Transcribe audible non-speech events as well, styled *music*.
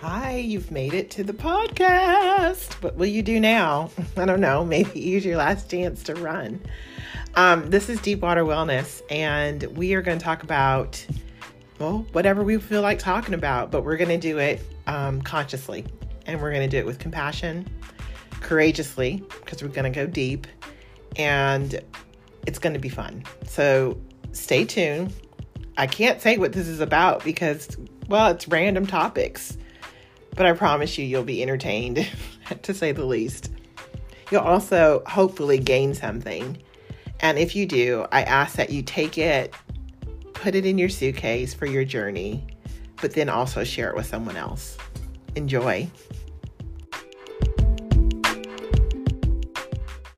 Hi, you've made it to the podcast. What will you do now? *laughs* I don't know. Maybe use your last chance to run. Um, this is Deep Water Wellness, and we are going to talk about, well, whatever we feel like talking about, but we're going to do it um, consciously and we're going to do it with compassion, courageously, because we're going to go deep, and it's going to be fun. So stay tuned. I can't say what this is about because, well, it's random topics but I promise you, you'll be entertained, *laughs* to say the least. You'll also hopefully gain something. And if you do, I ask that you take it, put it in your suitcase for your journey, but then also share it with someone else. Enjoy.